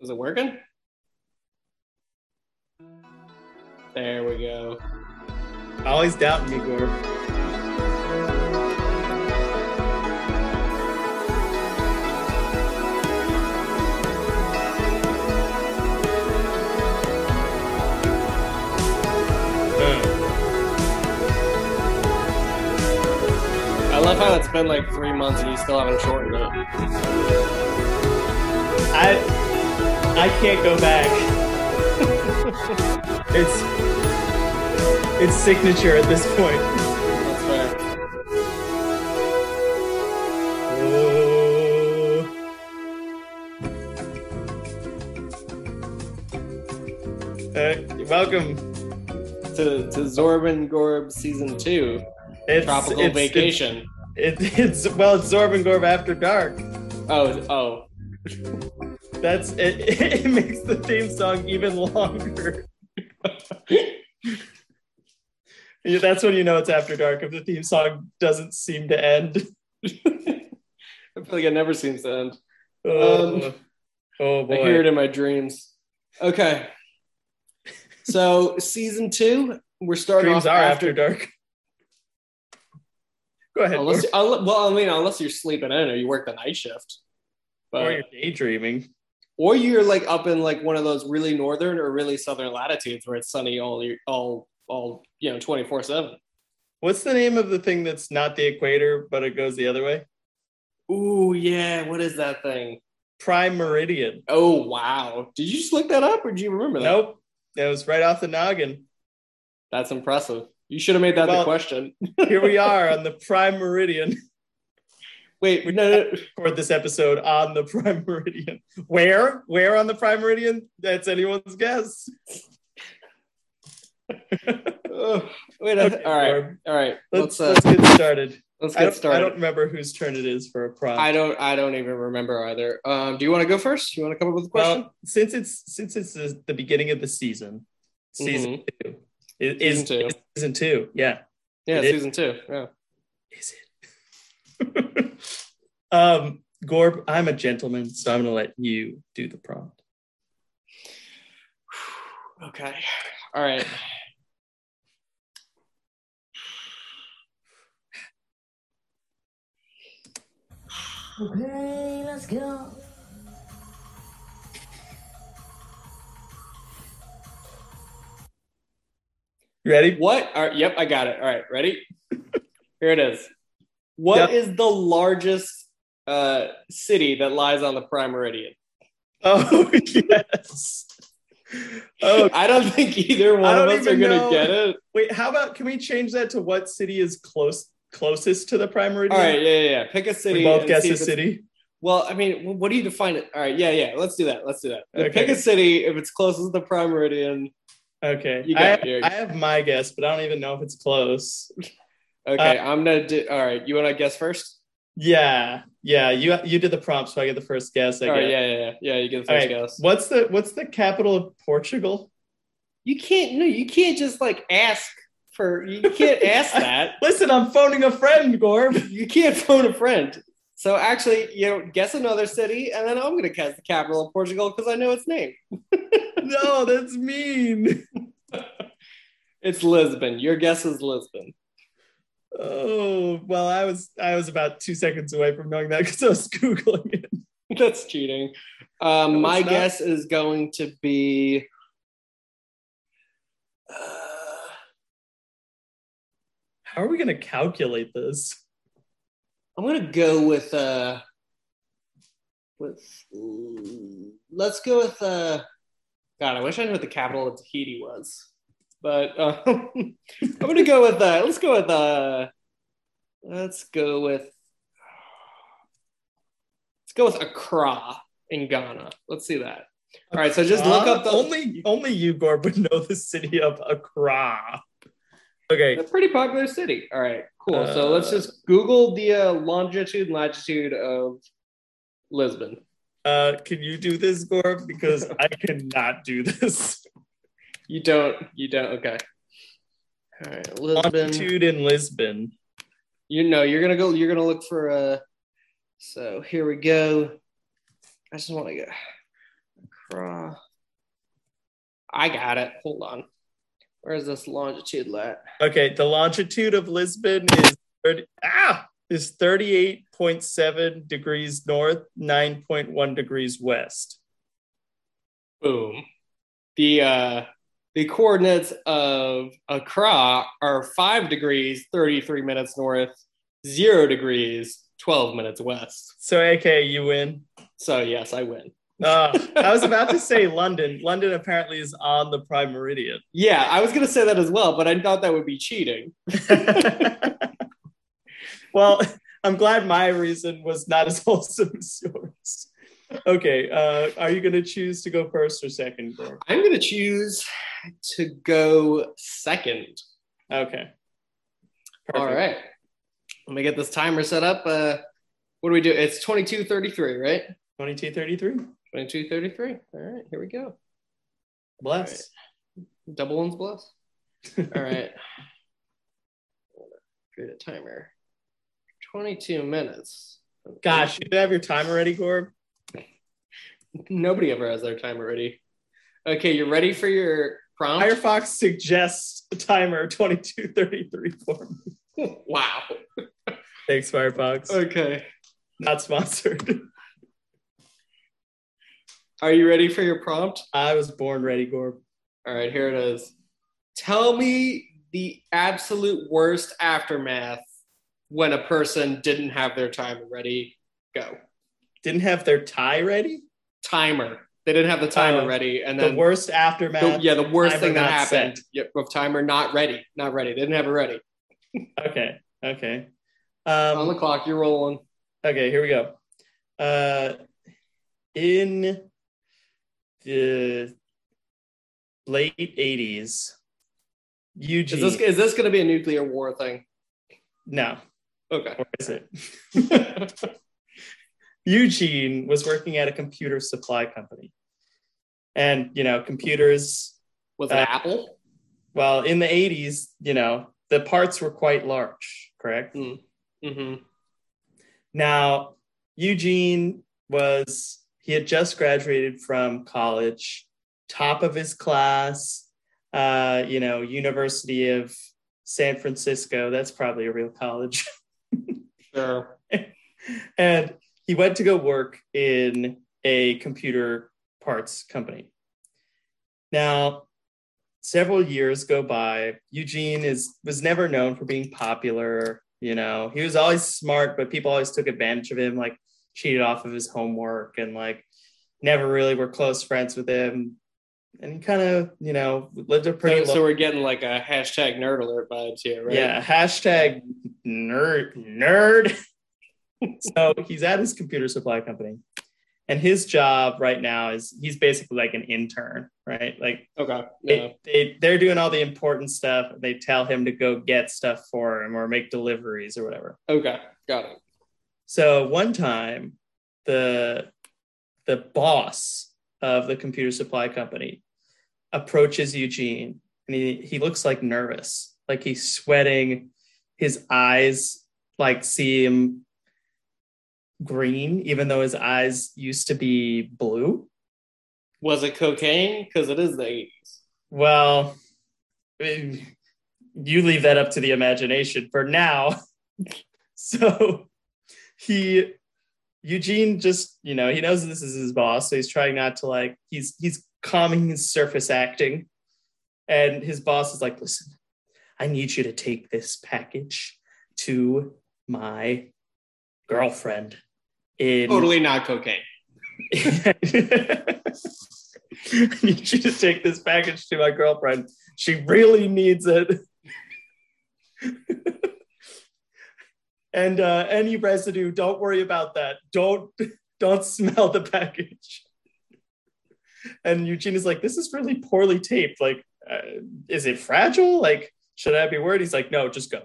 Is it working? There we go. Always doubting me, Gorb. Hmm. I love how it's been like three months and you still haven't shortened it. I I can't go back. it's it's signature at this point. That's fair. Uh, welcome. To to Zorb and Gorb season two, It's, Tropical it's- Vacation. It's, it, it's well, it's Zorb and Gorb after dark. Oh oh. That's it. It makes the theme song even longer. Yeah, That's when you know it's after dark if the theme song doesn't seem to end. I feel like it never seems to end. Oh, Um, oh I hear it in my dreams. Okay. So season two, we're starting Dreams off are after dark. Go ahead. Unless, well, I mean, unless you're sleeping in or you work the night shift, but or you're daydreaming. Or you're like up in like one of those really northern or really southern latitudes where it's sunny all year, all all you know, twenty four seven. What's the name of the thing that's not the equator, but it goes the other way? Ooh, yeah. What is that thing? Prime meridian. Oh, wow. Did you just look that up, or do you remember that? Nope. That was right off the noggin. That's impressive. You should have made that the question. Here we are on the prime meridian. Wait, we no, no, Record this episode on the prime meridian. Where? Where on the prime meridian? That's anyone's guess. Wait. Okay, all right, Barb. all right. Let's Let's uh, let's get started. let's I get don't, I don't remember whose turn it is for a prompt. I don't. I don't even remember either. Um, do you want to go first? You want to come up with a question? Well, since it's since it's the the beginning of the season, season two, is, Mm-hmm. Season two. season two. Yeah, yeah, it is. season two. Yeah. is it? Um, Gorb, I'm a gentleman, so I'm gonna let you do the prompt. Okay. All right. Okay, let's go. You ready? What? All right. Yep, I got it. All right. Ready? Here it is. What Yep. is the largest uh, city that lies on the prime meridian? Oh yes. Oh I don't think either one of us are gonna get it. wait, how about can we change that to what city is close closest to the prime meridian? right. Yeah, yeah. yeah. Pick a city. we both guess a city. Well, I mean, what do you define it? All right. Yeah, yeah. Let's do that. Let's do that. Okay. Pick a city. If it's closest to the prime meridian. Okay, You I, got have, your- I have my guess, but I don't even know if it's close. Okay. Uh, I'm gonna do. All right. You want to guess first? Yeah, yeah. You you did the prompt, so I get the first guess. I All right. guess. Yeah, yeah, yeah. Yeah. You get the first right. guess. What's the what's the capital of Portugal? You can't. No, you can't just like ask for. You can't ask that. Listen, I'm phoning a friend, Gorb. You can't phone a friend. So actually, you know, guess another city, and then I'm gonna guess the capital of Portugal because I know its name. no, that's mean. It's Lisbon. Your guess is Lisbon. Oh well, I was I was about two seconds away from knowing that because I was googling it. That's cheating. Um, my not. guess is going to be. Uh, How are we gonna calculate this? I'm gonna go with uh, with let's go with uh. God, I wish I knew what the capital of Tahiti was, but uh, I'm gonna go with uh. Let's go with uh. Let's go with. Let's go with Accra in Ghana. Let's see that. All right, so just look up the only only you, Gorb, would know the city of Accra. Okay, a pretty popular city. All right, cool. so Uh, let's just Google the uh, longitude and latitude of Lisbon. uh, can you do this, Gorb? Because I cannot do this. You don't. You don't. Okay. All right, Lisbon. Longitude in Lisbon. You know, you're gonna go. You're gonna look for uh So here we go. I just want to go. Accra. I got it. Hold on. Where's this longitude at? Okay, the longitude of Lisbon is 30, ah, is 38.7 degrees north, 9.1 degrees west. Boom. The uh the coordinates of Accra are five degrees, 33 minutes north, zero degrees, 12 minutes west. So, AK, you win. So yes, I win. Uh, I was about to say London. London apparently is on the prime meridian. Yeah, I was gonna say that as well, but I thought that would be cheating. well, I'm glad my reason was not as wholesome as yours. Okay, uh, are you going to choose to go first or second, Gorb? I'm gonna choose to go second. Okay. All Perfect. right. Let me get this timer set up. Uh, what do we do? It's 2233, right? 2233. 2233. All right, here we go. Bless. Double ones bless. All right. Create a timer. 22 minutes. Gosh, you have your timer ready, Gorb? Nobody ever has their timer ready. Okay, you're ready for your prompt? Firefox suggests a timer 2233 for me. wow. Thanks, Firefox. Okay. Not sponsored. Are you ready for your prompt? I was born ready, Gorb. All right, here it is. Tell me the absolute worst aftermath when a person didn't have their timer ready. Go. Didn't have their tie ready? Timer. They didn't have the timer Oh, ready, and then The worst the- aftermath. yeah, the worst thing that happened. Yep, with timer not ready, not ready. They didn't have it ready. Okay. Okay. On the Um, clock, you're rolling. okay, here we go. Uh, in the late 80s, Eugene. Is this is this going to be a nuclear war thing? no, Okay. or is it? Eugene was working at a computer supply company. And, you know, computers, Was it Uh, Apple? well, in the 80s, you know, the parts were quite large, correct? Mm-hmm. Now, Eugene was, he had just graduated from college, top of his class, uh, you know, University of San Francisco. That's probably a real college. Sure. and he went to go work in a computer parts company. Now, several years go by. Eugene is was never known for being popular. You know, he was always smart, but people always took advantage of him, like cheated off of his homework, and like never really were close friends with him. And he kind of, you know, lived a pretty So, low so we're getting like a hashtag nerd alert vibes here, right? yeah, hashtag nerd nerd. So he's at his computer supply company. And his job right now is he's basically like an intern, right? Like Okay. Yeah. they, they they're doing all the important stuff. They tell him to go get stuff for him or make deliveries or whatever. Okay. Got it. So one time, the the boss of the computer supply company approaches Eugene, and he he looks like nervous, like he's sweating. His eyes like seem green, even though his eyes used to be blue. Was it cocaine? Because it is the 80s. Well, eh, you leave that up to the imagination for now. so he Eugene just, you know, he knows this is his boss, so he's trying not to like he's he's calming his surface acting. And his boss is like, listen, I need you to take this package to my girlfriend in Totally not cocaine. I need you to take this package to my girlfriend. She really needs it. and uh, any residue, don't worry about that. Don't don't smell the package. And Eugene is like, "This is really poorly taped. Like, uh, is it fragile? Like, should I be worried?" He's like, "No, just go."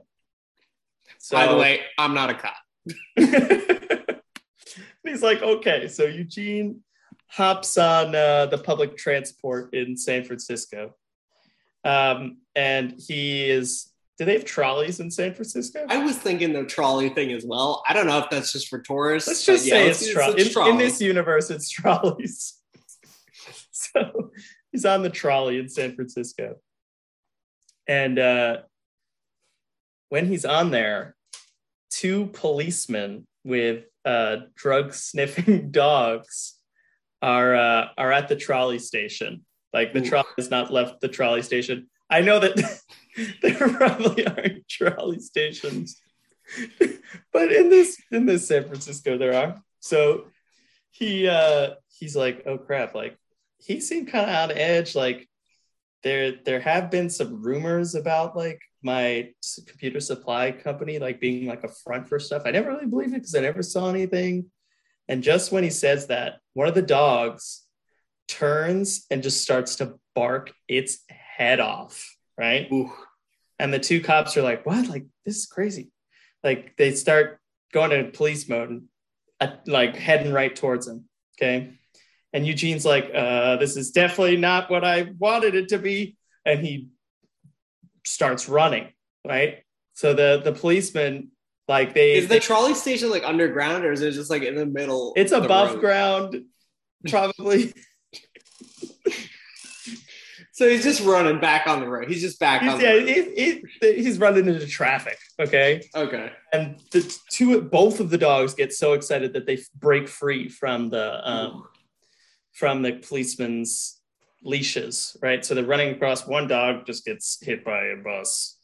So, By the way, I'm not a cop. he's like, okay. So Eugene hops on uh, the public transport in San Francisco. Um, and he is, do they have trolleys in San Francisco? I was thinking the trolley thing as well. I don't know if that's just for tourists. Let's just say yeah, it's, tro- in, in this universe, it's trolleys. so he's on the trolley in San Francisco. And uh, when he's on there, two policemen with uh, drug sniffing dogs are uh, are at the trolley station. Like the Ooh. trolley has not left the trolley station. I know that there probably aren't trolley stations, but in this in this San Francisco there are. So he uh he's like, oh crap, like he seemed kind of on edge. Like there there have been some rumors about like my computer supply company like being like a front for stuff. I never really believed it because I never saw anything. And just when he says that, one of the dogs turns and just starts to bark its head off, right? Ooh. And the two cops are like, "What? Like this is crazy!" Like they start going into police mode and uh, like heading right towards him. Okay, and Eugene's like, uh, "This is definitely not what I wanted it to be," and he starts running. Right. So the the policeman, like they, Is the trolley station like underground or is it just like in the middle? it's above ground, probably. So he's just running back on the road. He's just back on he's, the yeah, road. he- he- he's running into traffic. Okay. Okay. and the two both of the dogs get so excited that they break free from the um, from the policeman's leashes right? So they're running across one dog just gets hit by a bus.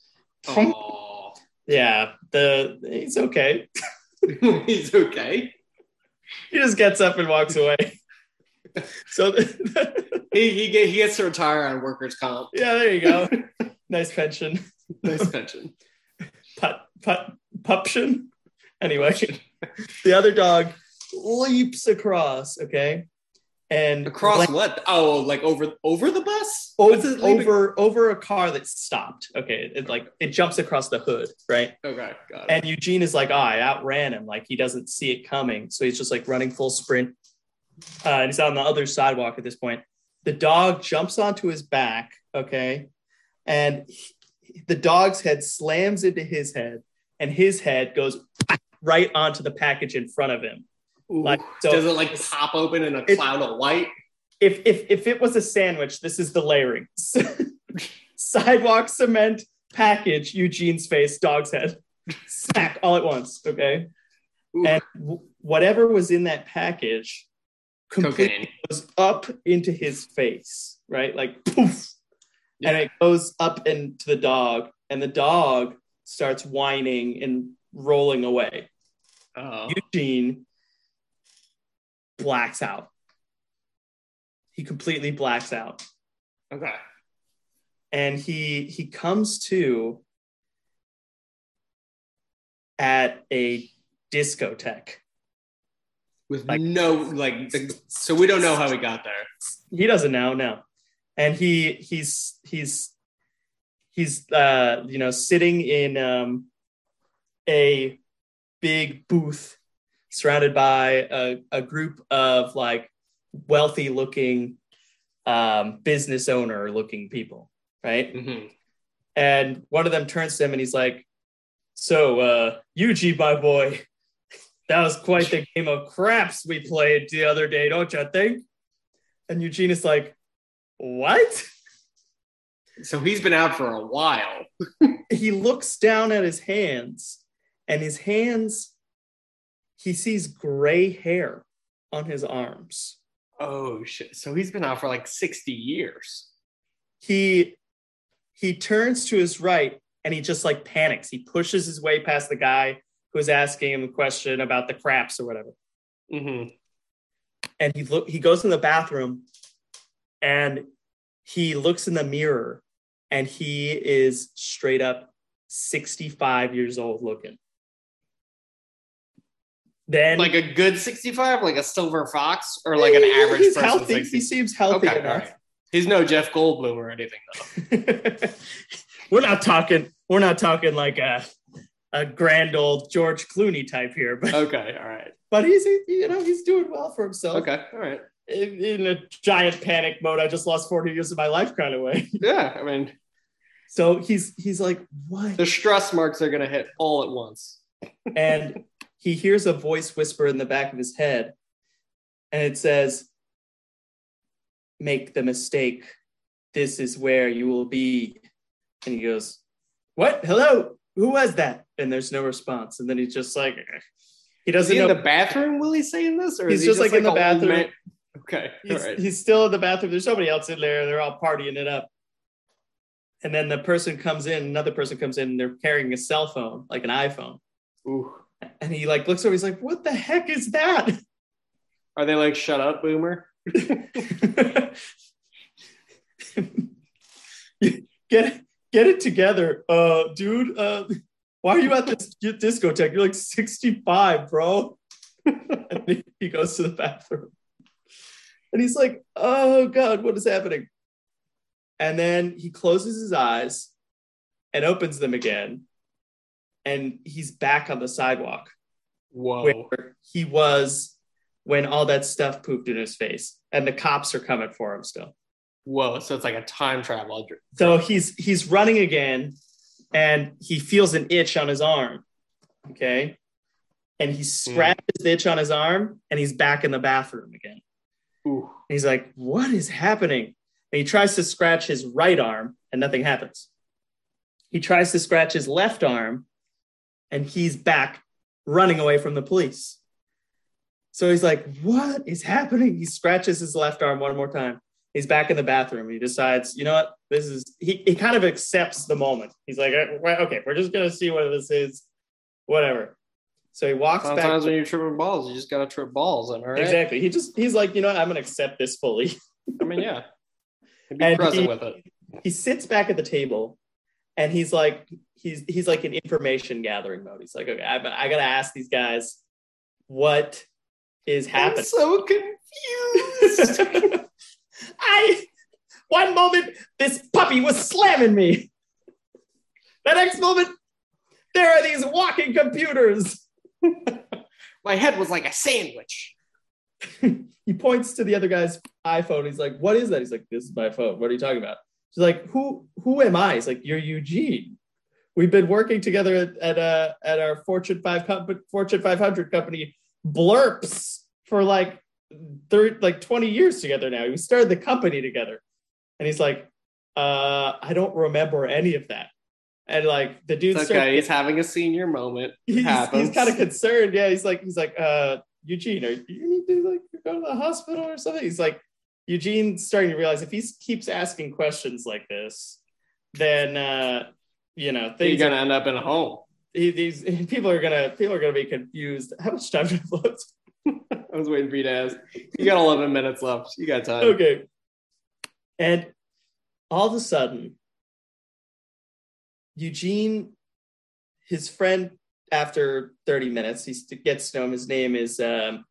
Oh. yeah the he's okay. He's okay. he just gets up and walks away. So He, he, get, he gets to retire on workers' comp. yeah there you go. Nice pension. Nice pension. put put puption? Anyway the other dog leaps across okay and Across what? Oh, like over over the bus? over, What's it leaving- over over a car that stopped. Okay, it like it jumps across the hood, right? Okay, got it. And Eugene is like, oh, I outran him. Like he doesn't see it coming, so he's just like running full sprint. Uh, and he's on the other sidewalk at this point. The dog jumps onto his back. Okay, and he- the dog's head slams into his head, and his head goes right onto the package in front of him. Ooh. like, so- Does it like pop open in a It- cloud of white? if if if it was a sandwich, this is the layering. Sidewalk cement package, Eugene's face, dog's head, smack all at once. Okay, Ooh. and w- whatever was in that package completely Cocaine. goes up into his face, right? Like poof, and it goes up into the dog, and the dog starts whining and rolling away. Oh. Eugene blacks out. He completely blacks out. Okay. And he he comes to at a discotheque. With Like- no like the, so we don't know how he got there. He doesn't know, no. And he he's he's he's uh you know sitting in um a big booth surrounded by a, a group of like wealthy looking um business owner looking people right? Hmm and one of them turns to him and he's like so uh Yuji my boy that was quite the game of craps we played the other day don't you think? And Eugene is like what? So he's been out for a while. he looks down at his hands and his hands he sees gray hair on his arms Oh shit. So he's been out for like 60 years. he he turns to his right and he just like panics he pushes his way past the guy who's asking him a question about the craps or whatever Mm-hmm. and he look he goes in the bathroom and he looks in the mirror and he is straight up 65 years old looking then Like a good 65, like a silver fox, or like an average he's person. healthy 60? he seems healthy Okay, enough right. He's no Jeff Goldblum or anything though. we're not talking we're not talking like a a grand old George Clooney type here, but Okay, all right. but he's you know he's doing well for himself. Okay, all right. In, in a giant panic mode, I just lost 40 years of my life kind of way. Yeah, I mean, So he's he's like, what? the stress marks are gonna hit all at once. and he hears a voice whisper in the back of his head, and it says, make the mistake. This is where you will be. And he goes, What? Hello? Who was that? And there's no response. And then he's just like, He doesn't he in know. the bathroom? Will he saying this, or He's is he just, like, in the bathroom. man- Okay, he's, right. he's still in the bathroom. There's somebody else in there. They're all partying it up. And then the person comes in, another person comes in, and they're carrying a cell phone, like an iPhone. Ooh. And he like looks over, he's like, What the heck is that? Are they like shut up, boomer? get get it together, uh, dude. Uh, why are you at this discotheque? You're like 65, bro. and he- he goes to the bathroom, and he's like, "Oh God, what is happening?" And then he closes his eyes and opens them again, and he's back on the sidewalk Whoa. where he was when all that stuff pooped in his face, and the cops are coming for him still. Whoa. So it's like a time travel. So he's he's running again, and he feels an itch on his arm. Okay, and he hmm. scratches the itch on his arm, and he's back in the bathroom again. Ooh. And he's like, "What is happening?" And he tries to scratch his right arm, and nothing happens. He tries to scratch his left arm, and he's back running away from the police. So he's like, What is happening? He scratches his left arm one more time. He's back in the bathroom. He decides, you know what? This is, he, he kind of accepts the moment. He's like, "Uh, Okay, we're just going to see what this is. Whatever. So he walks Sometimes back. when you're tripping balls, you just gotta trip balls. And all right. Exactly. He just, he's like, You know what? I'm going to accept this fully. I mean, yeah. Be And present he- with it. he sits back at the table and he's like he's he's like in information gathering mode. He's like okay i, I gotta ask these guys what is happening. I'm so confused. i one moment this puppy was slamming me. The next moment there are these walking computers. My head was like a sandwich. he points to the other guy's iphone. He's like what is that? He's like this is my phone. What are you talking about she's like who who am i It's like you're eugene we've been working together at, at uh at our fortune 5 comp- fortune 500 company blurps for like third like 20 years together now we started the company together and he's like uh i don't remember any of that and like the dude's okay. He's having a senior moment. He's, he's kind of concerned. Yeah, he's like, he's like, uh, Eugene, are you need to like go to the hospital or something? He's like, Eugene's starting to realize if he keeps asking questions like this, then uh, you know You're gonna end up in a home. he, these people are gonna people are gonna be confused. How much time do I have left? I was waiting for you to ask. You got 11 minutes left. You got time. Okay. And all of a sudden, Eugene, his friend, after 30 minutes, he gets to know him. His name is um,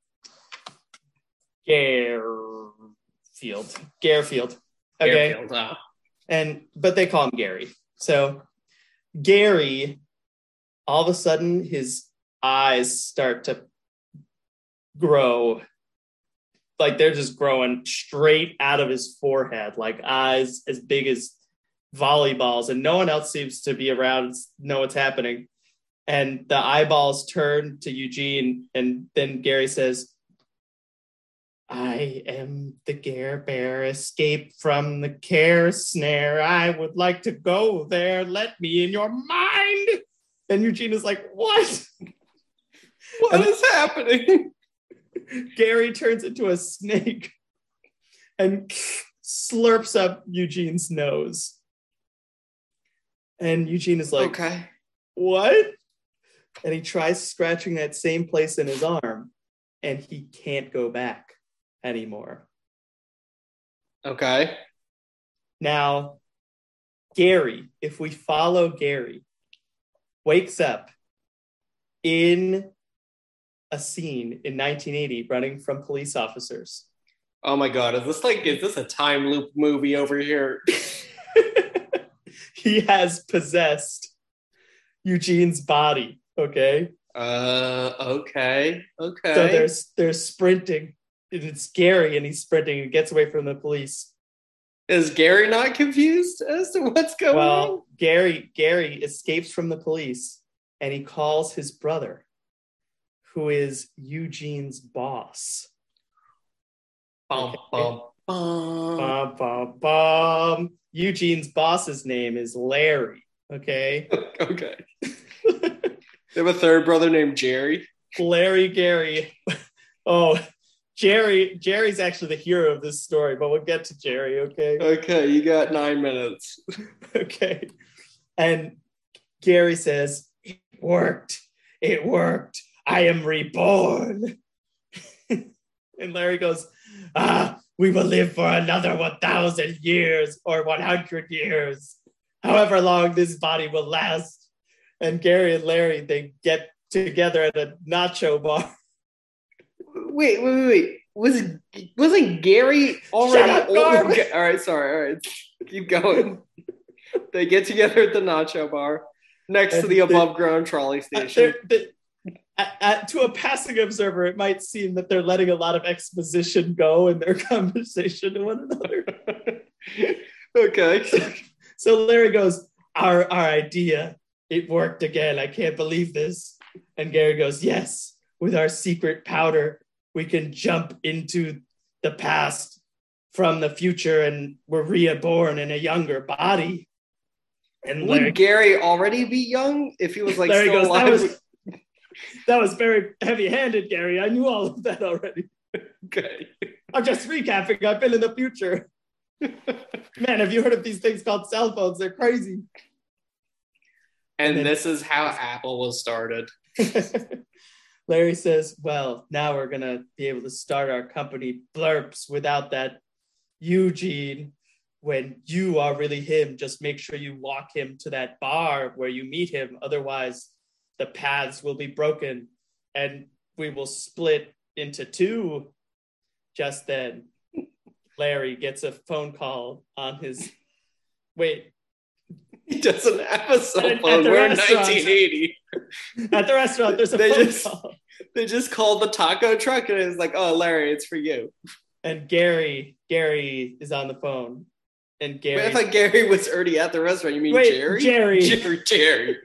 Garefield. Garfield. Okay. Airfield, huh? And, but they call him Gary. So, Gary, all of a sudden, his eyes start to grow like they're just growing straight out of his forehead, like eyes as big as volleyballs, and no one else seems to be around know what's happening. And the eyeballs turn to Eugene, and then Gary says, I am the Gare Bear, escape from the care snare. I would like to go there. Let me in your mind. And Eugene is like, What? What And- is happening? Gary turns into a snake and slurps up Eugene's nose. And Eugene is like, okay. What? And he tries scratching that same place in his arm, and he can't go back anymore. Okay. Now, Gary, if we follow Gary, wakes up in a scene in 1980 running from police officers. Oh my god, is this like is this a time loop movie over here? he has possessed Eugene's body. Okay. Uh okay. Okay. So they're, they're sprinting. It's Gary and he's sprinting and gets away from the police. is Gary not confused as to what's going on? Well, Gary Gary escapes from the police and he calls his brother, who is Eugene's boss. Bum, okay. bum, Bum. Bum, bum, bum. Eugene's boss's name is Larry. Okay. Okay. They have a third brother named Jerry. Larry Gary. Oh, Jerry. Jerry's actually the hero of this story, but we'll get to Jerry. Okay. Okay, you got nine minutes. Okay. And Gary says, It worked. It worked. I am reborn. and Larry goes, Ah, we will live for another 1,000 years or 100 years, however long this body will last. And Gary and Larry, they get together at a nacho bar. Wait, wait, wait, wait. Was wasn't Gary already Shut up, old? Garb. Okay, all right, sorry, all right. Keep going. they get together at the nacho bar next to And the above ground trolley Uh, station. they're- they- uh, uh, to a passing observer, it might seem that they're letting a lot of exposition go in their conversation to one another. okay. So Larry goes, our, our idea, it worked again. I can't believe this. And Gary goes, Yes, with our secret powder, we can jump into the past from the future and we're reborn in a younger body. And Larry, Would Gary already be young if he was like Larry still goes, That alive? was, that was very heavy handed, Gary. I knew all of that already. okay. I'm just recapping. I've been in the future. Man, have you heard of these things called cell phones? They're crazy. And then- this is how Apple was started. Larry says, Well, now we're going to be able to start our company Blurps without that Eugene. When you are really him, just make sure you walk him to that bar where you meet him. Otherwise, the paths will be broken and we will split into two. Just then, Larry gets a phone call on his. Wait, He doesn't have a cell At- at phone. the We're in 1980. at the restaurant, there's a They phone just- call. They just called the taco truck and it's like, oh, Larry, it's for you. and Gary, Gary is on the phone, and Wait, Gary, I thought Gary was already at the restaurant. You mean Wait, Jerry? Jerry. Jerry. Jerry.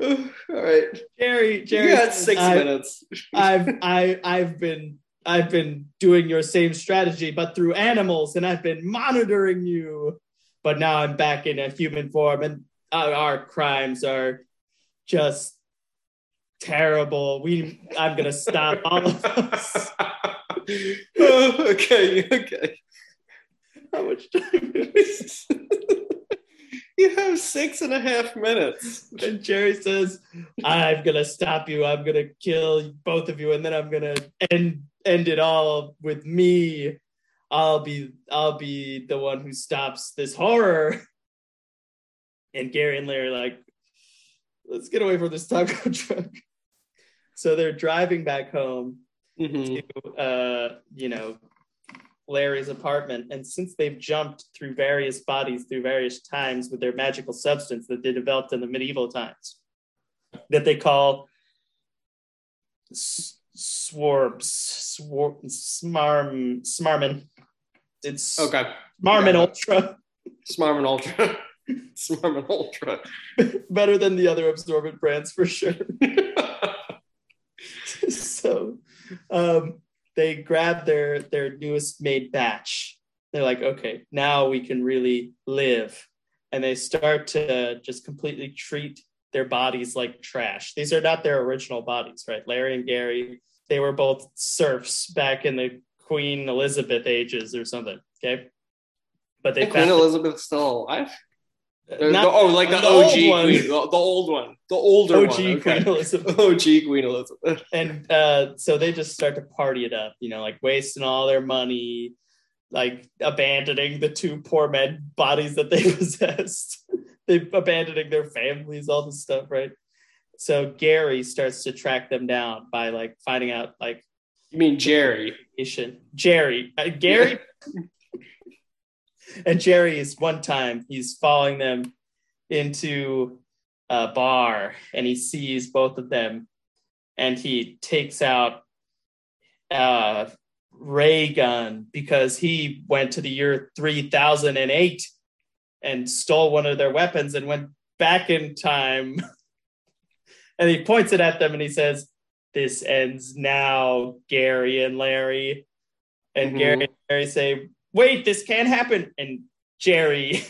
All right. Jerry, Jerry, you got six I- minutes. I've, I, I've been, I've been doing your same strategy, but through animals, and I've been monitoring you. But now I'm back in a human form, and our, our crimes are just terrible. We, I'm gonna stop all of us. oh, okay, okay. How much time? you have six and a half minutes. And Jerry says, I'm gonna stop you, I'm gonna kill both of you, and then I'm gonna end end it all with me. I'll be I'll be the one who stops this horror. And Gary and Larry are like, let's get away from this taco truck. So they're driving back home Mhm. to uh, you know, Larry's apartment. And since they've jumped through various bodies through various times with their magical substance that they developed in the medieval times, that they call s- swarms, swar- smarm, smarmin. It's Okay. Smarmin Yeah. Ultra, Smarman Ultra. Smarman Ultra. better than the other absorbent brands for sure. so um, they grab their their newest made batch. They're like, okay, now we can really live, and they start to just completely treat their bodies like trash. These are not their original bodies, right? Larry and Gary, they were both serfs back in the Queen Elizabeth ages or something. Okay, but they Queen found Elizabeth's still alive? The- not- oh, like the, the old OG one. Queen, the, the old one, the older OG one. Queen Okay. Elizabeth. OG Queen Elizabeth. and uh, so they just start to party it up, you know, like wasting all their money, like abandoning the two poor men bodies that they possessed, they abandoning their families, all this stuff, right? So Gary starts to track them down by like finding out like You mean Jerry? Jerry, uh, Gary, and Jerry is one time he's following them into a bar and he sees both of them and he takes out a ray gun because he went to the year 3008 and stole one of their weapons and went back in time and he points it at them and he says this ends now, Gary and Larry. And Mhm. Gary and Larry say, wait, this can't happen. And Jerry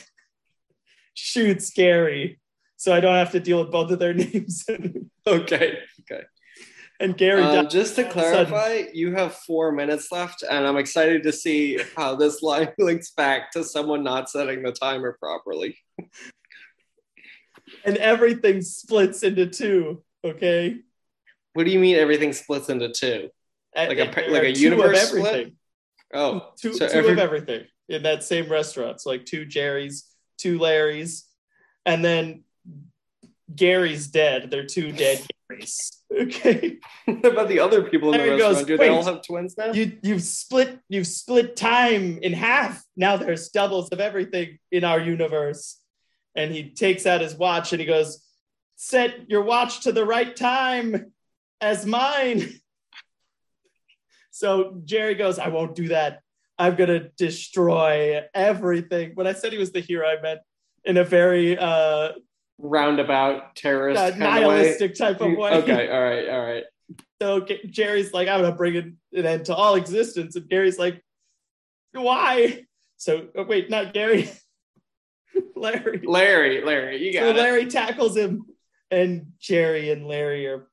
shoots Gary. So I don't have to deal with both of their names. Okay. Okay. And Gary Um, just to a sudden. clarify, you have four minutes left, and I'm excited to see how this line links back to someone not setting the timer properly. and everything splits into two. Okay. What do you mean everything splits into two? Like a And pa- there like a two of universe split? everything. Oh, two, so two every- of everything in that same restaurant. So like two Jerry's, two Larry's, and then Gary's dead. They're two dead Garys. Okay. what about the other people in the Larry goes. Do they all have twins now? You you've split you've split time in half. Now there's doubles of everything in our universe. And he takes out his watch and he goes, Set your watch to the right time as mine. So Jerry goes, I won't do that. I'm gonna destroy everything. When I said he was the hero, I meant in a very uh, Roundabout terrorist uh, kind of way. nihilistic type of way. Okay, all right, all right. So Jerry's like, I'm gonna bring an, end to all existence, and Gary's like, why? So oh, wait, not Gary, Larry. Larry, Larry, you So got it. Larry tackles him, and Jerry and Larry are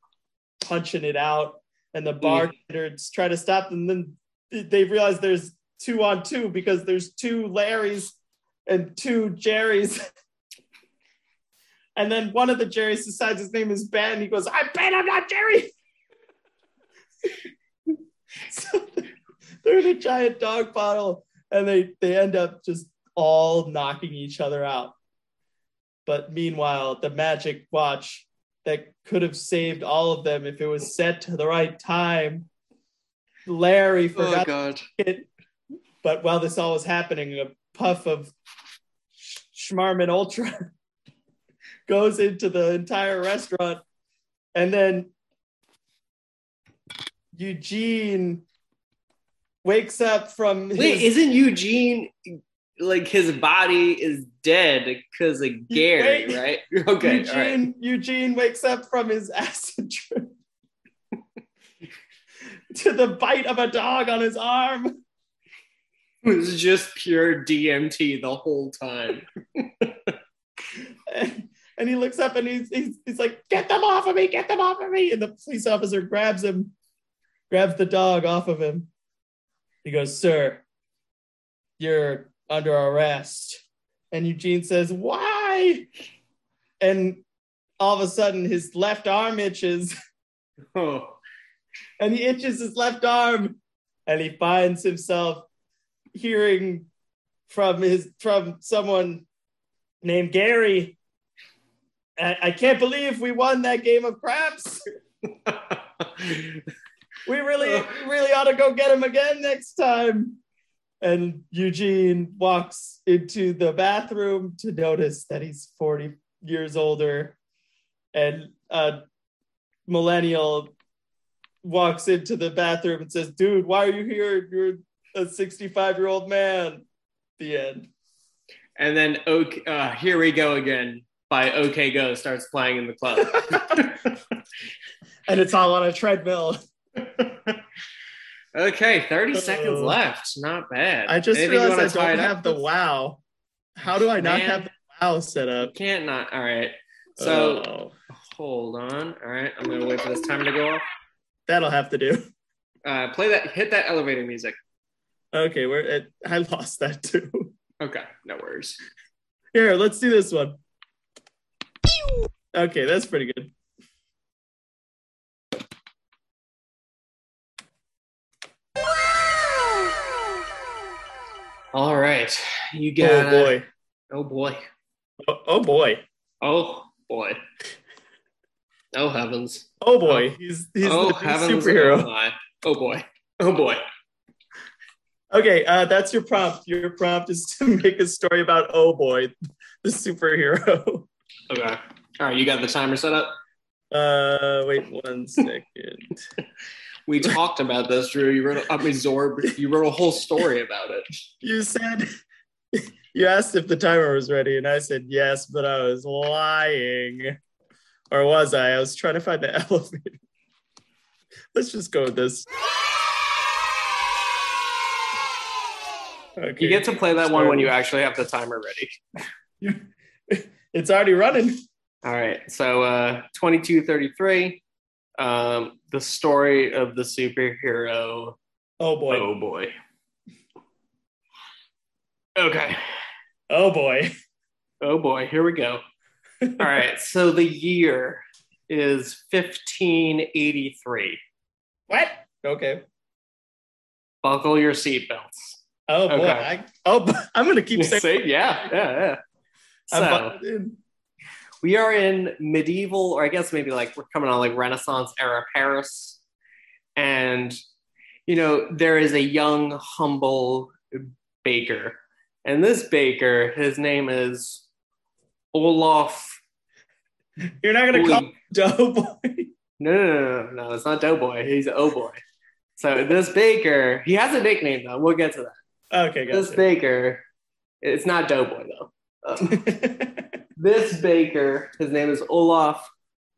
punching it out, and the bartenders try to stop them. Then they realize there's two on two because there's two Larrys and two Jerrys. And then one of the Jerrys decides his name is Ben. He goes, I'm Ben, I'm not Jerry. so they're in a giant dog bottle and they, they end up just all knocking each other out. But meanwhile, the magic watch that could have saved all of them if it was set to the right time, Larry Oh forgot god. it. But while this all was happening, a puff of Sch- Schmarmin Ultra goes into the entire restaurant. And then Eugene wakes up from Wait, his, isn't Eugene like his body is dead because of Gary, Wait. right? Okay, Eugene, right. Eugene wakes up from his acid trip to the bite of a dog on his arm. It was just pure DMT the whole time. and, and he looks up and he's, he's, he's like, get them off of me, get them off of me. And the police officer grabs him, grabs the dog off of him. He goes, sir, you're under arrest. And Eugene says, why? And all of a sudden his left arm itches Oh, and he itches his left arm and he finds himself hearing from his from someone named Gary. I, I can't believe we won that game of craps. We really, we really ought to go get him again next time. And Eugene walks into the bathroom to notice that he's 40 years older. And a millennial walks into the bathroom and says, Dude, why are you here? You're a 65 year old man. The end. and then okay, uh, here we go again by OK Go starts playing in the club. And it's all on a treadmill. okay, 30 seconds Oh. left. Not bad. I just Anything realized I don't have the wow. How do I not Man. have the wow set up? Can't not. All right. So Oh, hold on. All right. I'm going to wait for this timer to go off. that'll have to do. Uh, play that, hit that elevator music. Okay, we're at, I lost that too. Okay. No worries. Here, let's do this one. Okay, that's pretty good. All right. You got. Oh boy. Oh boy. Oh, oh boy. Oh boy. Oh heavens. Oh boy. He's he's oh the heavens. superhero. Oh, oh boy. Oh boy. Okay, uh, that's your prompt. Your prompt is to make a story about Oh Boy, the superhero. Okay. All right. You got the timer set up? Uh, wait one second. We talked about this, Drew. You wrote, I mean, Zorb, you wrote a whole story about it. You said you asked if the timer was ready, and I said yes, but I was lying. Or was I? I was trying to find the elevator. Let's just go with this. Okay. You get to play that one when you actually have the timer ready. It's already running. All right. So uh 2233. Um, the story of the superhero. Oh boy. Oh boy. Okay. Oh boy. Oh boy. Here we go. All right. So the year is 1583. What? Okay. Buckle your seatbelts. Oh boy. Okay. I, oh, I'm gonna keep saying. Yeah, yeah, yeah. So we are in medieval, or I guess maybe like we're coming on like Renaissance era Paris. And, you know, there is a young, humble baker. And this baker, his name is Olaf. You're not gonna call Boy- him Doughboy. No, no, no, no, no, it's not Doughboy. He's Oh Boy. So this baker, he has a nickname though. We'll get to that. Okay, This baker, it's not Doughboy though. Um, this baker, his name is Olaf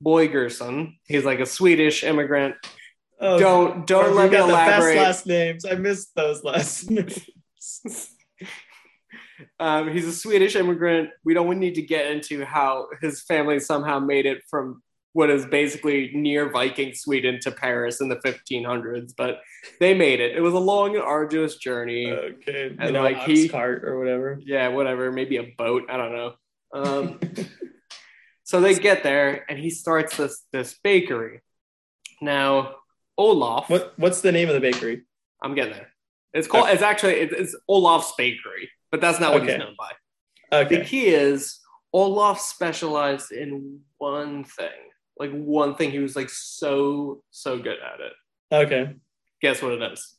Boygerson. He's like a Swedish immigrant. oh, don't don't you let me got the best elaborate. last names. I missed those last names. um, he's a Swedish immigrant. We don't need to get into how his family somehow made it from what is basically near Viking Sweden to Paris in the 1500s, but they made it. It was a long and arduous journey. Okay, you And, know, like, he- cart or whatever. yeah, whatever, maybe a boat. I don't know. Um, so they get there, and he starts this this bakery. Now, Olaf, what What's the name of the bakery? I'm getting there. It's called. It's actually it's, it's Olaf's Bakery, but that's not what Okay. he's known by. Okay. The key is Olaf specialized in one thing, like one thing. He was like so so good at it. okay. Guess what it is?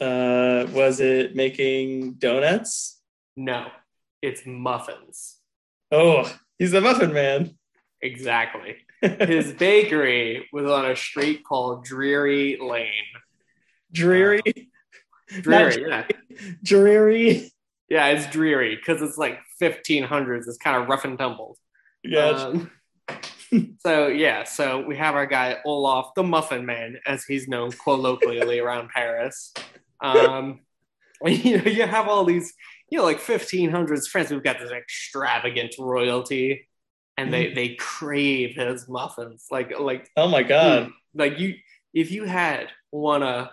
Uh, was it making donuts? No, it's muffins. Oh, he's the muffin man. Exactly. His bakery was on a street called Dreary Lane. dreary, Dreary, yeah, dreary. yeah, it's dreary because it's like 1500s. It's kind of rough and tumbled. Yeah. Um, so yeah, so we have our guy Olaf, the Muffin Man, as he's known colloquially around Paris. Um, you know, you have all these, you know, like 1500s France. We've got this extravagant royalty, and they they crave his muffins. Like like oh my god. like you, if you had one of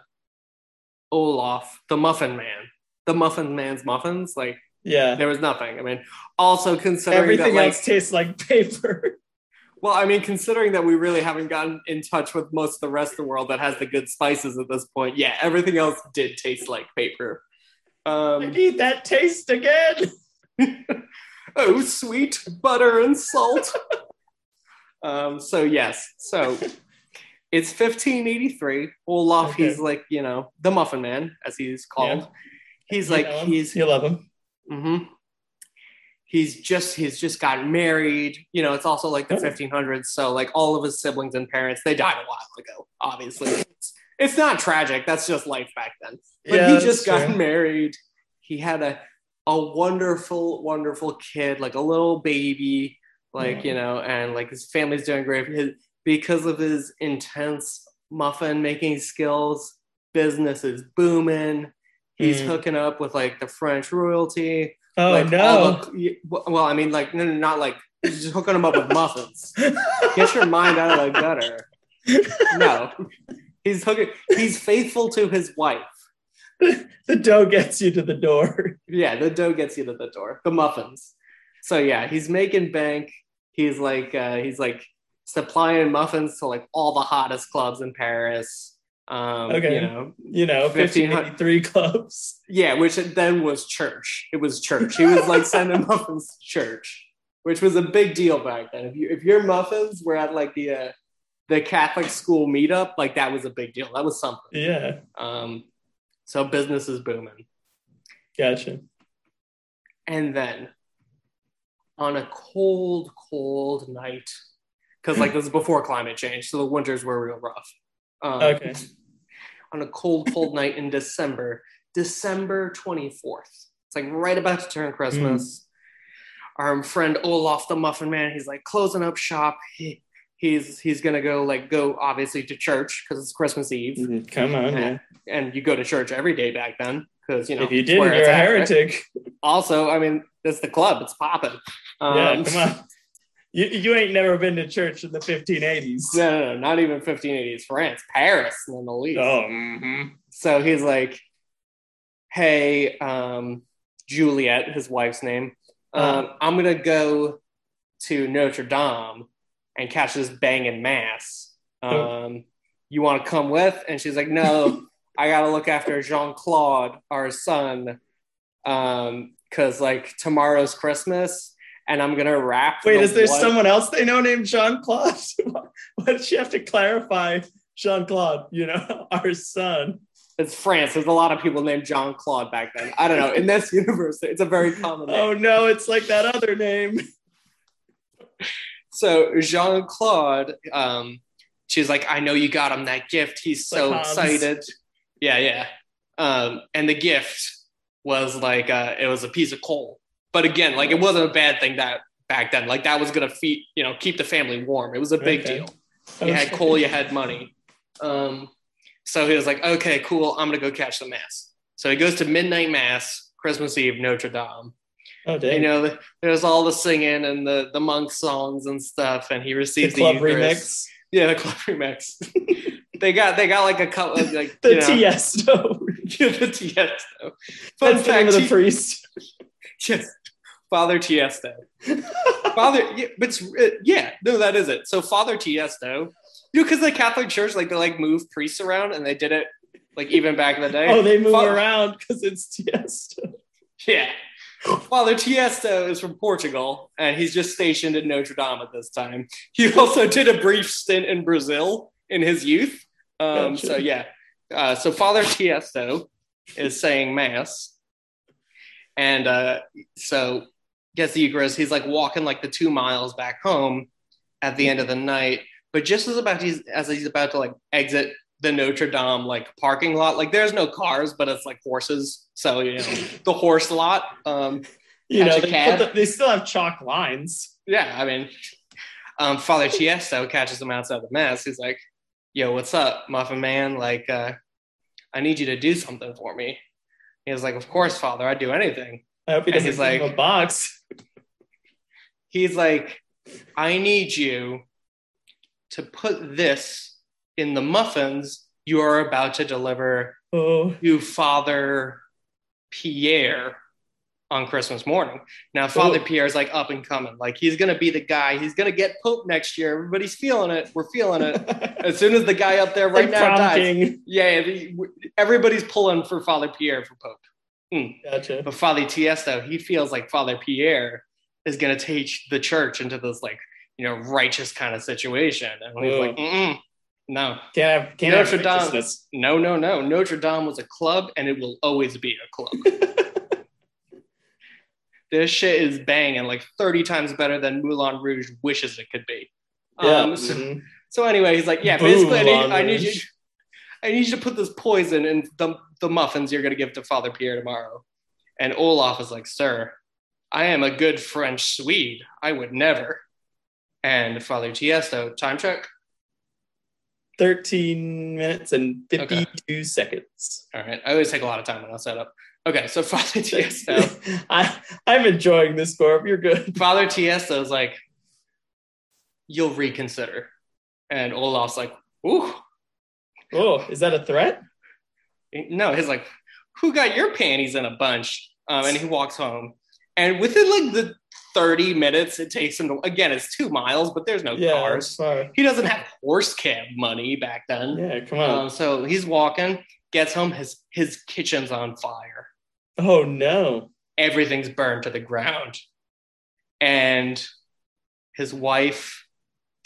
Olaf, the Muffin Man, the Muffin Man's muffins, like Yeah. there was nothing. I mean, also considering Everything that, like, else tastes like paper. Well, I mean, considering that we really haven't gotten in touch with most of the rest of the world that has the good spices at this point, yeah, everything else did taste like paper. I Um, need that taste again. oh, sweet butter and salt. um, so yes, so it's 1583. Olaf, Okay. he's like you know the Muffin Man, as he's called. He's You like he's you love him. hmm He's just he's just gotten married. You know, it's also like the Oh. 1500s, so like all of his siblings and parents they died a while ago. Obviously, it's, it's not tragic. That's just life back then. But Yeah, he just got true. married. He had a a wonderful, wonderful kid, like a little baby, like Aw. you know, and like his family's doing great his, because of his intense muffin making skills. Business is booming. He's Mm. hooking up with like the French royalty. Oh like, no. the- well, I mean, like, no, no, not like just hooking them up with muffins. Get your mind out of the gutter. No, he's hooking. He's faithful to his wife. the dough gets you to the door. Yeah, the dough gets you to the door. The muffins. So yeah, he's making bank. He's like, uh, he's like supplying muffins to like all the hottest clubs in Paris. Um, Okay. you know, You know, 1500 1583 clubs. yeah, which then was church. It was church. He was like sending muffins to church, which was a big deal back then. If you if your muffins were at like the uh, the Catholic school meetup, like that was a big deal. That was something. Yeah. Um, so business is booming. Gotcha. And then on a cold, cold night, because like this is before climate change, so the winters were real rough. Um, Okay. On a cold, cold night in December, December 24th. It's like right about to turn Christmas. Our friend Olaf the Muffin Man, he's like closing up shop. He he's he's gonna go like go obviously to church because it's Christmas Eve, Mhm, Come on, yeah. and you go to church every day back then because you know if you didn't, you're it's a at, right? heretic. Also, I mean, it's the club; it's popping. Um, yeah, come on. You, you ain't never been to church in the 1580s. No, no, no, not even 1580s France, Paris, none the least. Oh, mhm. So he's like, "Hey, um, Juliet, his wife's name. Um, I'm gonna go to Notre Dame and catch this banging mass. Um, you want to come with?" And she's like, "No, I gotta look after Jean Claude, our son, um, because like tomorrow's Christmas." And I'm gonna wrap. Wait, the is there blood- someone else they know named Jean Claude? Why did she have to clarify Jean Claude? You know, our son. It's France. There's a lot of people named Jean Claude back then. I don't know. In this universe, it's a very common name. Oh no, it's like that other name. So Jean Claude, um, she's like, I know you got him that gift. He's so Like excited. Yeah, yeah. Um, and the gift was like uh, it was a piece of coal. But again, like it wasn't a bad thing that back then. Like that was gonna feed, you know, keep the family warm. It was a big Okay. deal. You had coal, you had money. Um, so he was like, okay, cool. I'm gonna go catch the mass. So he goes to midnight mass, Christmas Eve, Notre Dame. Oh dang. You know, there's all the singing and the the monk songs and stuff, and he the receives the, club Eucharist. remix. Yeah, the club remix. they got they got like a couple of like The you know, Tiesto. the Tiesto. Fun That's the fact, name of the priest. yes, Father Tiesto. Father, yeah, but uh, yeah, no, that is it. So Father Tiesto, you know, because the Catholic Church like they like move priests around, and they did it like even back in the day. oh, they move Fa- around because it's Tiesto. Yeah. Father Tiesto is from Portugal, and he's just stationed in Notre Dame at this time. He also did a brief stint in Brazil in his youth. Um, Gotcha. So yeah, uh, so Father Tiesto is saying mass, and uh, so gets the Eucharist. He's like walking like the two miles back home at the end of the night, but just as about he's as he's about to like exit the Notre Dame like parking lot, like there's no cars, but it's like horses. So you know the horse lot. Um, You know, they, the- they still have chalk lines. yeah, I mean, um, Father Tiesto catches him outside the mass. He's like, "Yo, what's up, Muffin Man? Like, uh, I need you to do something for me." He was like, "Of course, Father. I'd do anything." I hope he doesn't he's like- a box. He's like, "I need you to put this in the muffins you are about to deliver Oh, to Father Pierre on Christmas morning. Now, oh. Father Ooh. Pierre's like up and coming. Like he's gonna be the guy. He's gonna get Pope next year. Everybody's feeling it. We're feeling it. As soon as the guy up there right Like now prom dies, yeah, everybody's pulling for Father Pierre for Pope. Hmm. Gotcha. But Father Tiesto, he feels like Father Pierre is gonna teach the church into this like you know righteous kind of situation, and he's Ugh. like, Mm-mm, no, Can't have can't Notre have Dame. no, no, no. Notre Dame was a club, and it will always be a club. this shit is banging like 30 times better than Moulin Rouge wishes it could be. Yeah. Um, so, mhm. so anyway, he's like, yeah, basically, I need, I need you, I need you to put this poison in the, the muffins you're going to give to Father Pierre tomorrow. And Olaf is like, sir, I am a good French Swede. I would never. And Father Tiesto, time check. 13 minutes and 52 seconds. All right. I always take a lot of time when I set up. Okay. So Father Tiesto. I, I'm enjoying this, Gorb. You're good. Father Tiesto is like, you'll reconsider. And Olaf's like, ooh. Oh, is that a threat? No, he's like, who got your panties in a bunch? Um, and he walks home. And within like the 30 minutes it takes him to, again, it's two miles, but there's no Yeah, cars. He doesn't have horse cab money back then. Yeah, come on. Um, so he's walking, gets home, his, his kitchen's on fire. oh no. everything's burned to the ground. And his wife,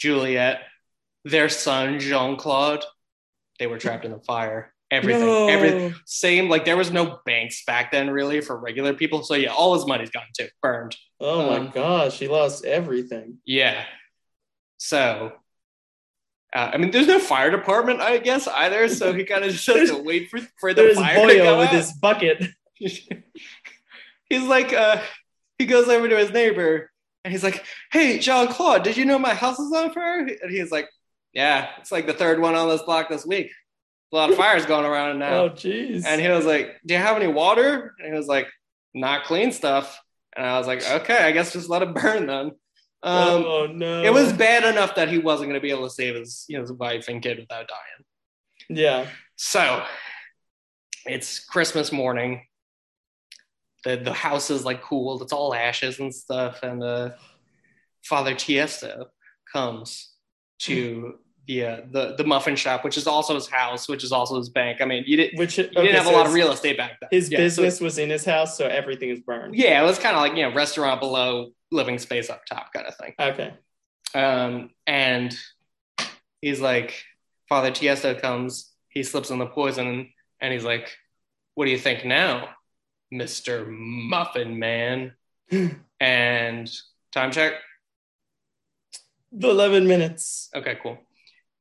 Juliet, their son, Jean Claude, they were trapped in the fire. Everything, No. everything, same. Like there was no banks back then, really, for regular people. So yeah, all his money's gone too, burned. Oh my Um, gosh, he lost everything. Yeah. So, uh, I mean, there's no fire department, I guess, either. So he kind of just has to wait for, for the There's fire to Boyo come with out. his bucket. he's like uh he goes over to his neighbor and he's like, "Hey, Jean Claude, did you know my house is on fire?" And he's like, "Yeah, it's like the third one on this block this week. A lot of fires going around now." Oh, jeez. And he was like, "Do you have any water?" And he was like, "Not clean stuff." And I was like, "Okay, I guess just let it burn then." Um, oh no. It was bad enough that he wasn't going to be able to save his, you know, his wife and kid without dying. Yeah. So it's Christmas morning. The the house is like cooled. It's all ashes and stuff. And uh, Father Tiesto comes to the uh, the the muffin shop, which is also his house, which is also his bank. I mean, you didn't Which you didn't have a lot of real estate back then. His Yeah, so- business was in his house, so everything is burned. yeah, it was kind of like you know restaurant below, living space up top, kind of thing. Okay. Um, and he's like, Father Tiesto comes, he slips in the poison, and he's like, What do you think now, Mr. Muffin Man? and time check. The 11 minutes. Okay, cool.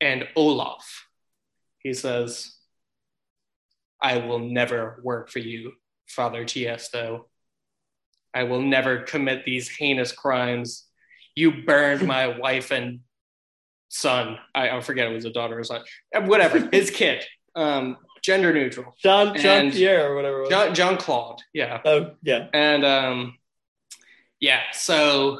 And Olaf, he says, I will never work for you, Father Tiesto. I will never commit these heinous crimes. You burned my wife and son. I, I forget it was a daughter or son. Uh, Whatever, his kid. Um, gender neutral. John John Pierre or whatever it was. John, John Claude, yeah. oh, yeah. And um, yeah, so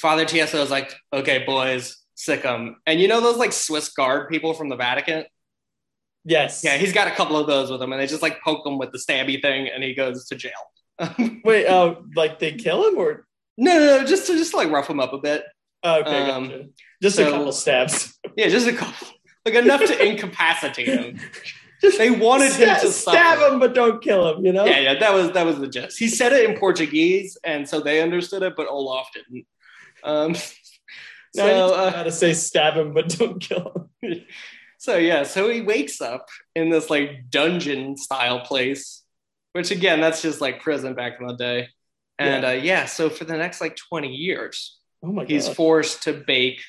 Father Tiesto is like, okay, boys, sick 'em. And you know those like Swiss guard people from the Vatican? Yes. Yeah, he's got a couple of those with him, and they just like poke him with the stabby thing, and he goes to jail. Wait, oh, like they kill him or? no, no, just to just like rough him up a bit. Oh, okay, Um, gotcha. Just a so- couple stabs. Yeah, just a couple, like enough to incapacitate him. They wanted him to stab suffer. him, but don't kill him. You know? Yeah, yeah, that was that was the gist. He said it in Portuguese, and so they understood it, but Olaf didn't. Um, Now I so, just uh, gotta say stab him, but don't kill him. So yeah, so he wakes up in this like dungeon style place, which again, that's just like prison back in the day. And uh, yeah, so for the next like 20 years, Oh my he's god. forced to bake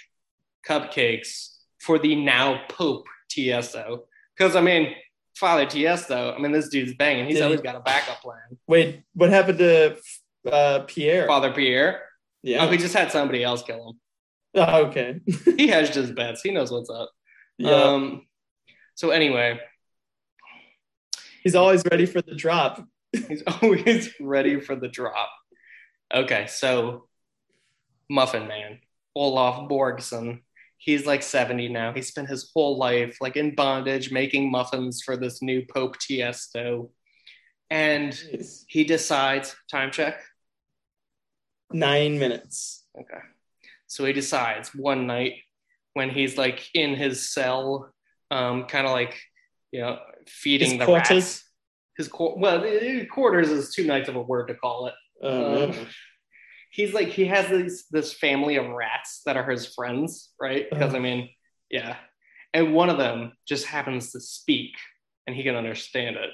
cupcakes for the now Pope Tiesto. Because I mean, Father Tiesto, I mean, this dude's banging. He's Did he- always got a backup plan. Wait, what happened to uh, Pierre? Father Pierre, Yeah. oh, he just had somebody else kill him. Oh, okay. He hedged his bets. He knows what's up. Yeah. Um, so anyway, he's always ready for the drop. He's always ready for the drop. Okay, so Muffin Man, Olaf Borgson, he's like 70 now. He spent his whole life like in bondage making muffins for this new Pope Tiesto. And Jeez. he decides, time check. Nine minutes. Okay. So he decides one night when he's like in his cell, um, kind of like, you know, feeding His the quarters? rats. His qu- well, quarters is too nice of a word to call it. Um, man. he's like he has this this family of rats that are his friends, right? Because I mean, yeah, and one of them just happens to speak, and he can understand it.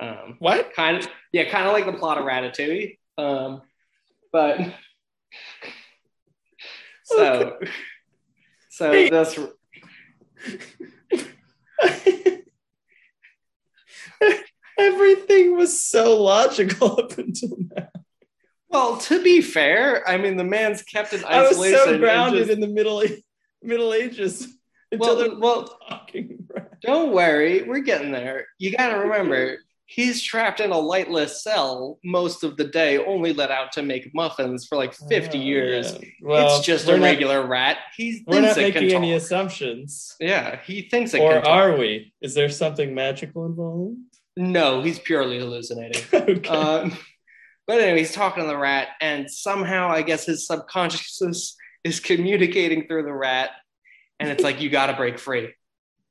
Um, What? kind of, yeah, kind of like the plot of Ratatouille. Um, but so, so this Everything was so logical up until now. well, to be fair, I mean, the man's kept in I was isolation. so grounded just- in the middle Middle Ages until Well, well, talking. Right? Don't worry, we're getting there. You got to remember, he's trapped in a lightless cell most of the day, only let out to make muffins for like 50 Oh, years. yeah. Well, it's just a not- regular rat. He We're not it can making any assumptions. Yeah, he thinks it Or are we? Is there something magical involved? No, he's purely hallucinating. okay. um, but anyway, he's talking to the rat, and somehow I guess his subconscious is communicating through the rat, and it's like, you got to break free.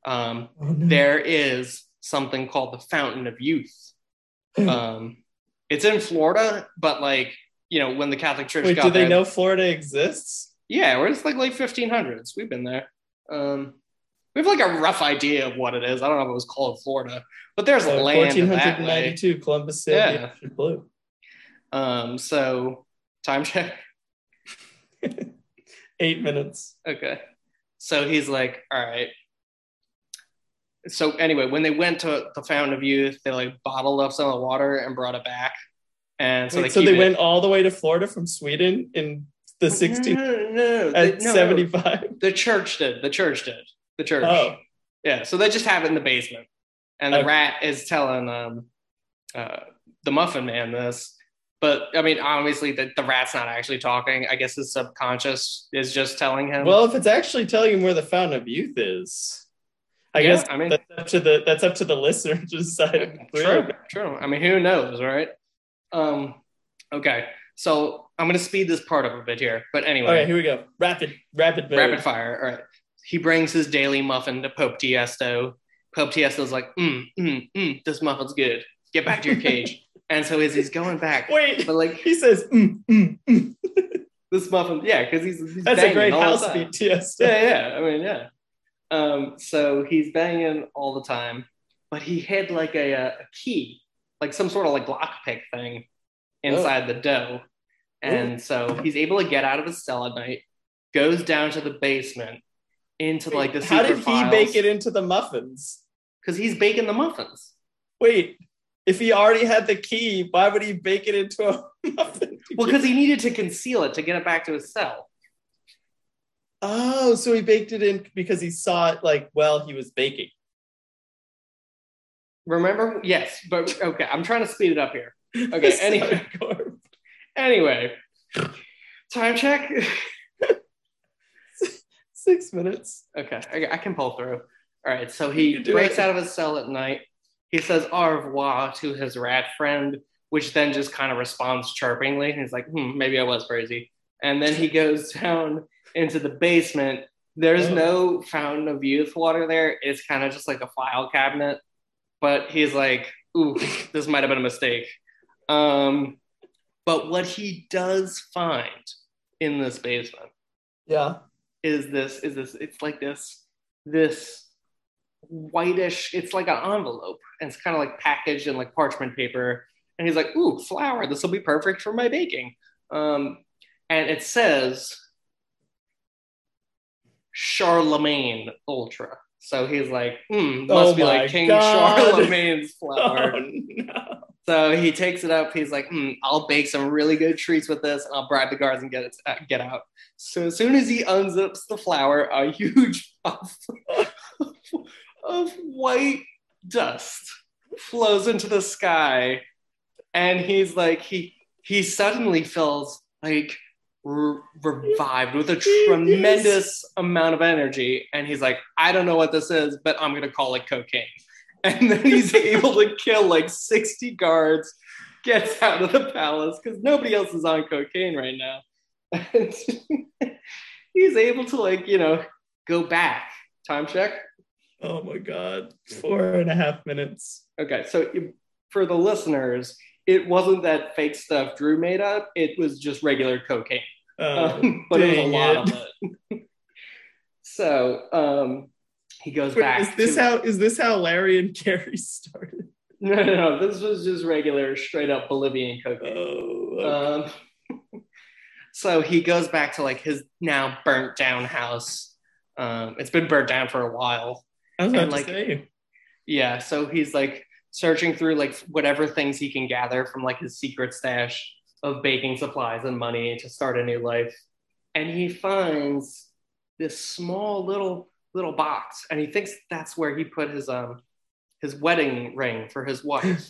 Um, Oh, no. there is something called the Fountain of Youth. Um, it's in Florida, but like you know, when the Catholic Church Wait, got do they there- know Florida exists? Yeah, we're just like late 1500s. We've been there. Um, we have like a rough idea of what it is. I don't know if it was called Florida, but there's Uh, land that 1492, Columbus the Yeah. blue. Um, so time check. Eight minutes. Okay. So he's like, all right. So anyway, when they went to the Fountain of Youth, they like bottled up some of the water and brought it back. And so Wait, they so they it- went all the way to Florida from Sweden in the 16 No, no, no, at no. 75. The church did. The church did. The church. Oh, Yeah. So they just have it in the basement, and the Okay. rat is telling um, uh, the Muffin Man this. But I mean, obviously, the, the rat's not actually talking. I guess his subconscious is just telling him. well, if it's actually telling him where the fountain of youth is, I Yeah, guess I mean- that's up to the that's up to the listener to decide. true, true. I mean, who knows, right? Um, okay. So I'm gonna speed this part up a bit here. But anyway, Okay, here we go. Rapid, rapid, mode. rapid fire. All right. He brings his daily muffin to Pope Tiesto. Pope Tiesto's like, mm, mm, mm, this muffin's good. Get back to your cage. and so as he's going back, Wait, but like he says, mm, mm, mm. this muffin, yeah, because he's, he's "That's a great house beat." Tiesto. Yeah, yeah. I mean, yeah. Um, so he's banging all the time, but he hid like a, a key, like some sort of like lockpick thing inside the dough. And so he's able to get out of his cell at night, goes down to the basement into like the How did he bake it into the muffins? Because he's baking the muffins. Wait, if he already had the key, why would he bake it into a muffin? Well, because he needed to conceal it to get it back to his cell. Oh, so he baked it in because he saw it like while he was baking. Remember? Yes, but okay. I'm trying to speed it up here. Okay, anyway. Anyway, time check. Six minutes. Okay, I, I can pull through. All right, so he breaks it. out of his cell at night. He says au revoir to his rat friend, which then just kind of responds chirpingly. He's like, hmm, maybe I was crazy. And then he goes down into the basement. There's Oh. no fountain of youth water there. It's kind of just like a file cabinet. But he's like, ooh, this might have been a mistake. Um, but what he does find in this basement Yeah. is this is this it's like this this whitish it's like an envelope and it's kind of like packaged in like parchment paper and he's like ooh flour this will be perfect for my baking um and it says charlemagne ultra so he's like hmm must Oh be like king God. charlemagne's flour Oh no. so he takes it up. He's like, hmm, "I'll bake some really good treats with this, and I'll bribe the guards and get it uh, get out." So as soon as he unzips the flour, a huge puff of white dust flows into the sky, and he's like, he he suddenly feels like re- revived with a tremendous amount of energy, and he's like, "I don't know what this is, but I'm gonna call it cocaine." and then he's able to kill like 60 guards gets out of the palace because nobody else is on cocaine right now and he's able to like you know go back time check Oh my god. Four and a half minutes. okay so for the listeners it wasn't that fake stuff drew made up it was just regular cocaine um, but it was a lot it. of it so um he goes Wait, back is this to- how is this how Larry and Gary started? no no no this was just regular straight up bolivian cocaine Oh, Um, so he goes back to like his now burnt down house. Um, it's been burnt down for a while. I was about and, to like- say. Yeah, so he's like searching through like whatever things he can gather from like his secret stash of baking supplies and money to start a new life. And he finds this small little little box, and he thinks that's where he put his um his wedding ring for his wife.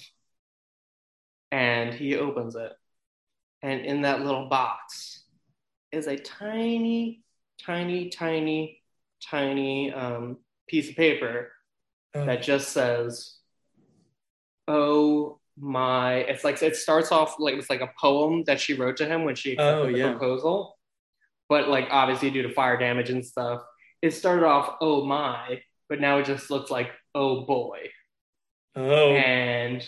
and he opens it, and in that little box is a tiny, tiny, tiny, tiny um, piece of paper Oh, that just says, "Oh my!" It's like it starts off like it's like a poem that she wrote to him when she accepted Oh, the yeah. proposal, but like obviously due to fire damage and stuff, it started off "Oh my," but now it just looks like "Oh boy," oh. and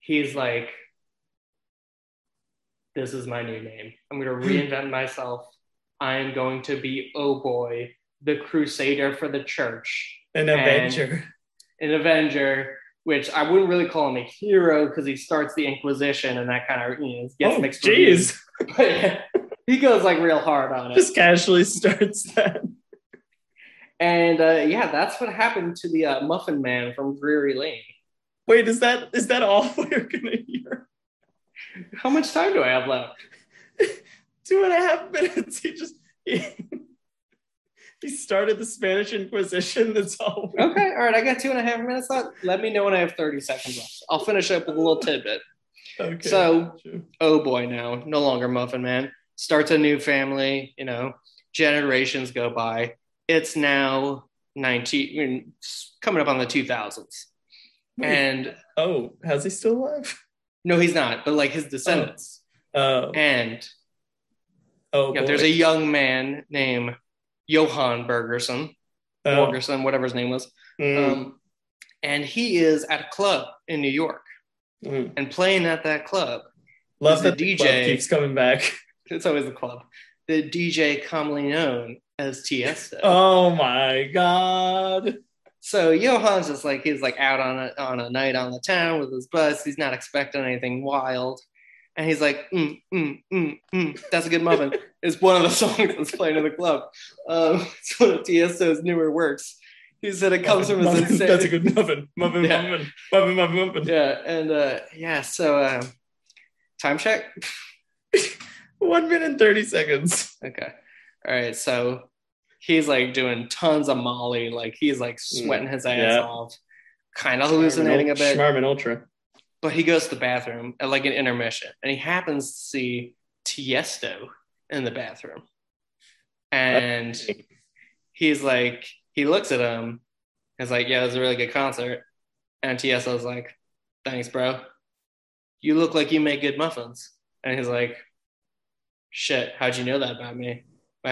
he's like, "This is my new name. I'm gonna reinvent myself. I am going to be Oh boy." The crusader for the church an and- Avenger. an Avenger, which I wouldn't really call him a hero because he starts the Inquisition and that kind of you know gets Oh, mixed. jeez. But he goes like real hard on it, Just casually starts that. and uh, yeah, that's what happened to the uh, Muffin Man from Drury Lane. Wait, is that is that all we're gonna hear? How much time do I have left? Two and a half minutes. He just he, he started the Spanish Inquisition. That's all. Okay, all right. I got two and a half minutes left. Let me know when I have 30 seconds left. I'll finish up with a little tidbit. Okay. So- Oh boy, now no longer Muffin Man. Starts a new family, you know, generations go by. It's now 19, I mean, coming up on the 2000s. Wait. And oh, how's he still alive? no, he's not, but like his descendants. Oh, oh. And oh, yeah, there's a young man named Johann Bergerson, Oh, Borgerson, whatever his name was. mm, Um, and he is at a club in New York mm. and playing at that club. Love the that the DJ. keeps coming back. It's always the club. The DJ commonly known as Tiesto. Oh my god. So Johan's just like he's like out on a on a night on the town with his bus. He's not expecting anything wild, and he's like, mm, mm, mm, mm, "That's a good muffin." it's one of the songs that's playing in the club. Um, it's one of Tiesto's newer works. He said it comes from his Muffin, insane. That's a good muffin. Muffin, Yeah. muffin, muffin, muffin, muffin. yeah, and uh, yeah. So um, time check. One minute and 30 seconds. Okay. All right. So he's like doing tons of Molly. Like he's like sweating his ass Yeah. off, kind of hallucinating a bit. Schmarmin Ultra. But he goes to the bathroom at like an intermission and he happens to see Tiesto in the bathroom. And he's like, he looks at him. He's like, yeah, it was a really good concert. And Tiesto's like, thanks, bro. You look like you make good muffins. And he's like, shit, how'd you know that about me?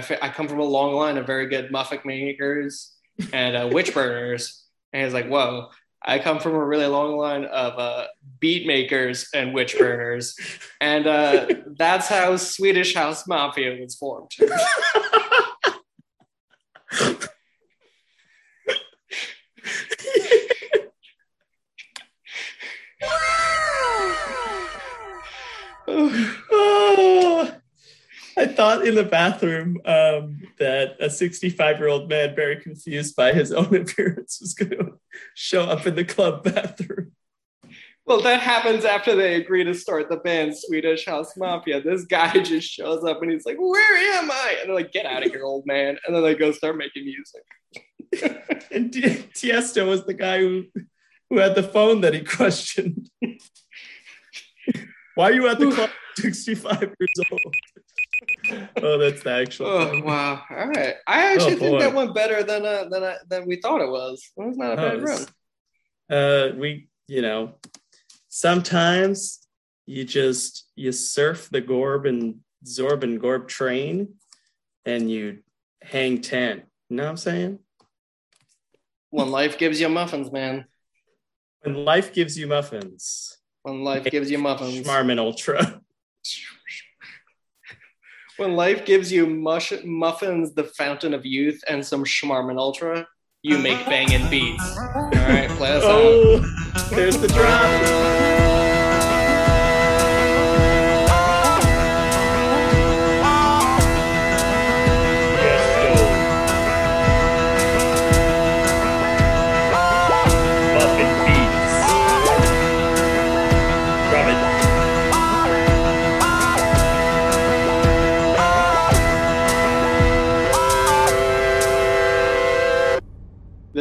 Fa- I come from a long line of very good muffin makers and uh, witch burners. And he's like, whoa, I come from a really long line of uh, beat makers and witch burners. And uh, that's how Swedish House Mafia was formed. oh, I thought in the bathroom um, that a 65 year old man, very confused by his own appearance, was going to show up in the club bathroom. Well, that happens after they agree to start the band Swedish House Mafia. This guy just shows up and he's like, Where am I? And they're like, Get out of here, old man. And then they go start making music. And T- Tiesto was the guy who, who had the phone that he questioned. Why are you at the club 65 years old? Oh, that's the actual. Oh thing. wow! All right, I actually Oh, think boy. that went better than uh, than uh, than we thought it was. It was not a bad Oh, run. uh we you know sometimes you just you surf the gorb and zorb and gorb train and you hang 10 you know what i'm saying When life gives you muffins, man. when life gives you muffins When life gives you muffins. Schmarmin ultra When life gives you mush- muffins, the fountain of youth, and some Schmarmin Ultra, you make banging beats. All right, play us out. oh there's the drop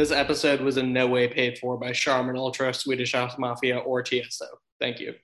This episode was in no way paid for by Charmin Ultra, Swedish House Mafia, or Tiesto. Thank you.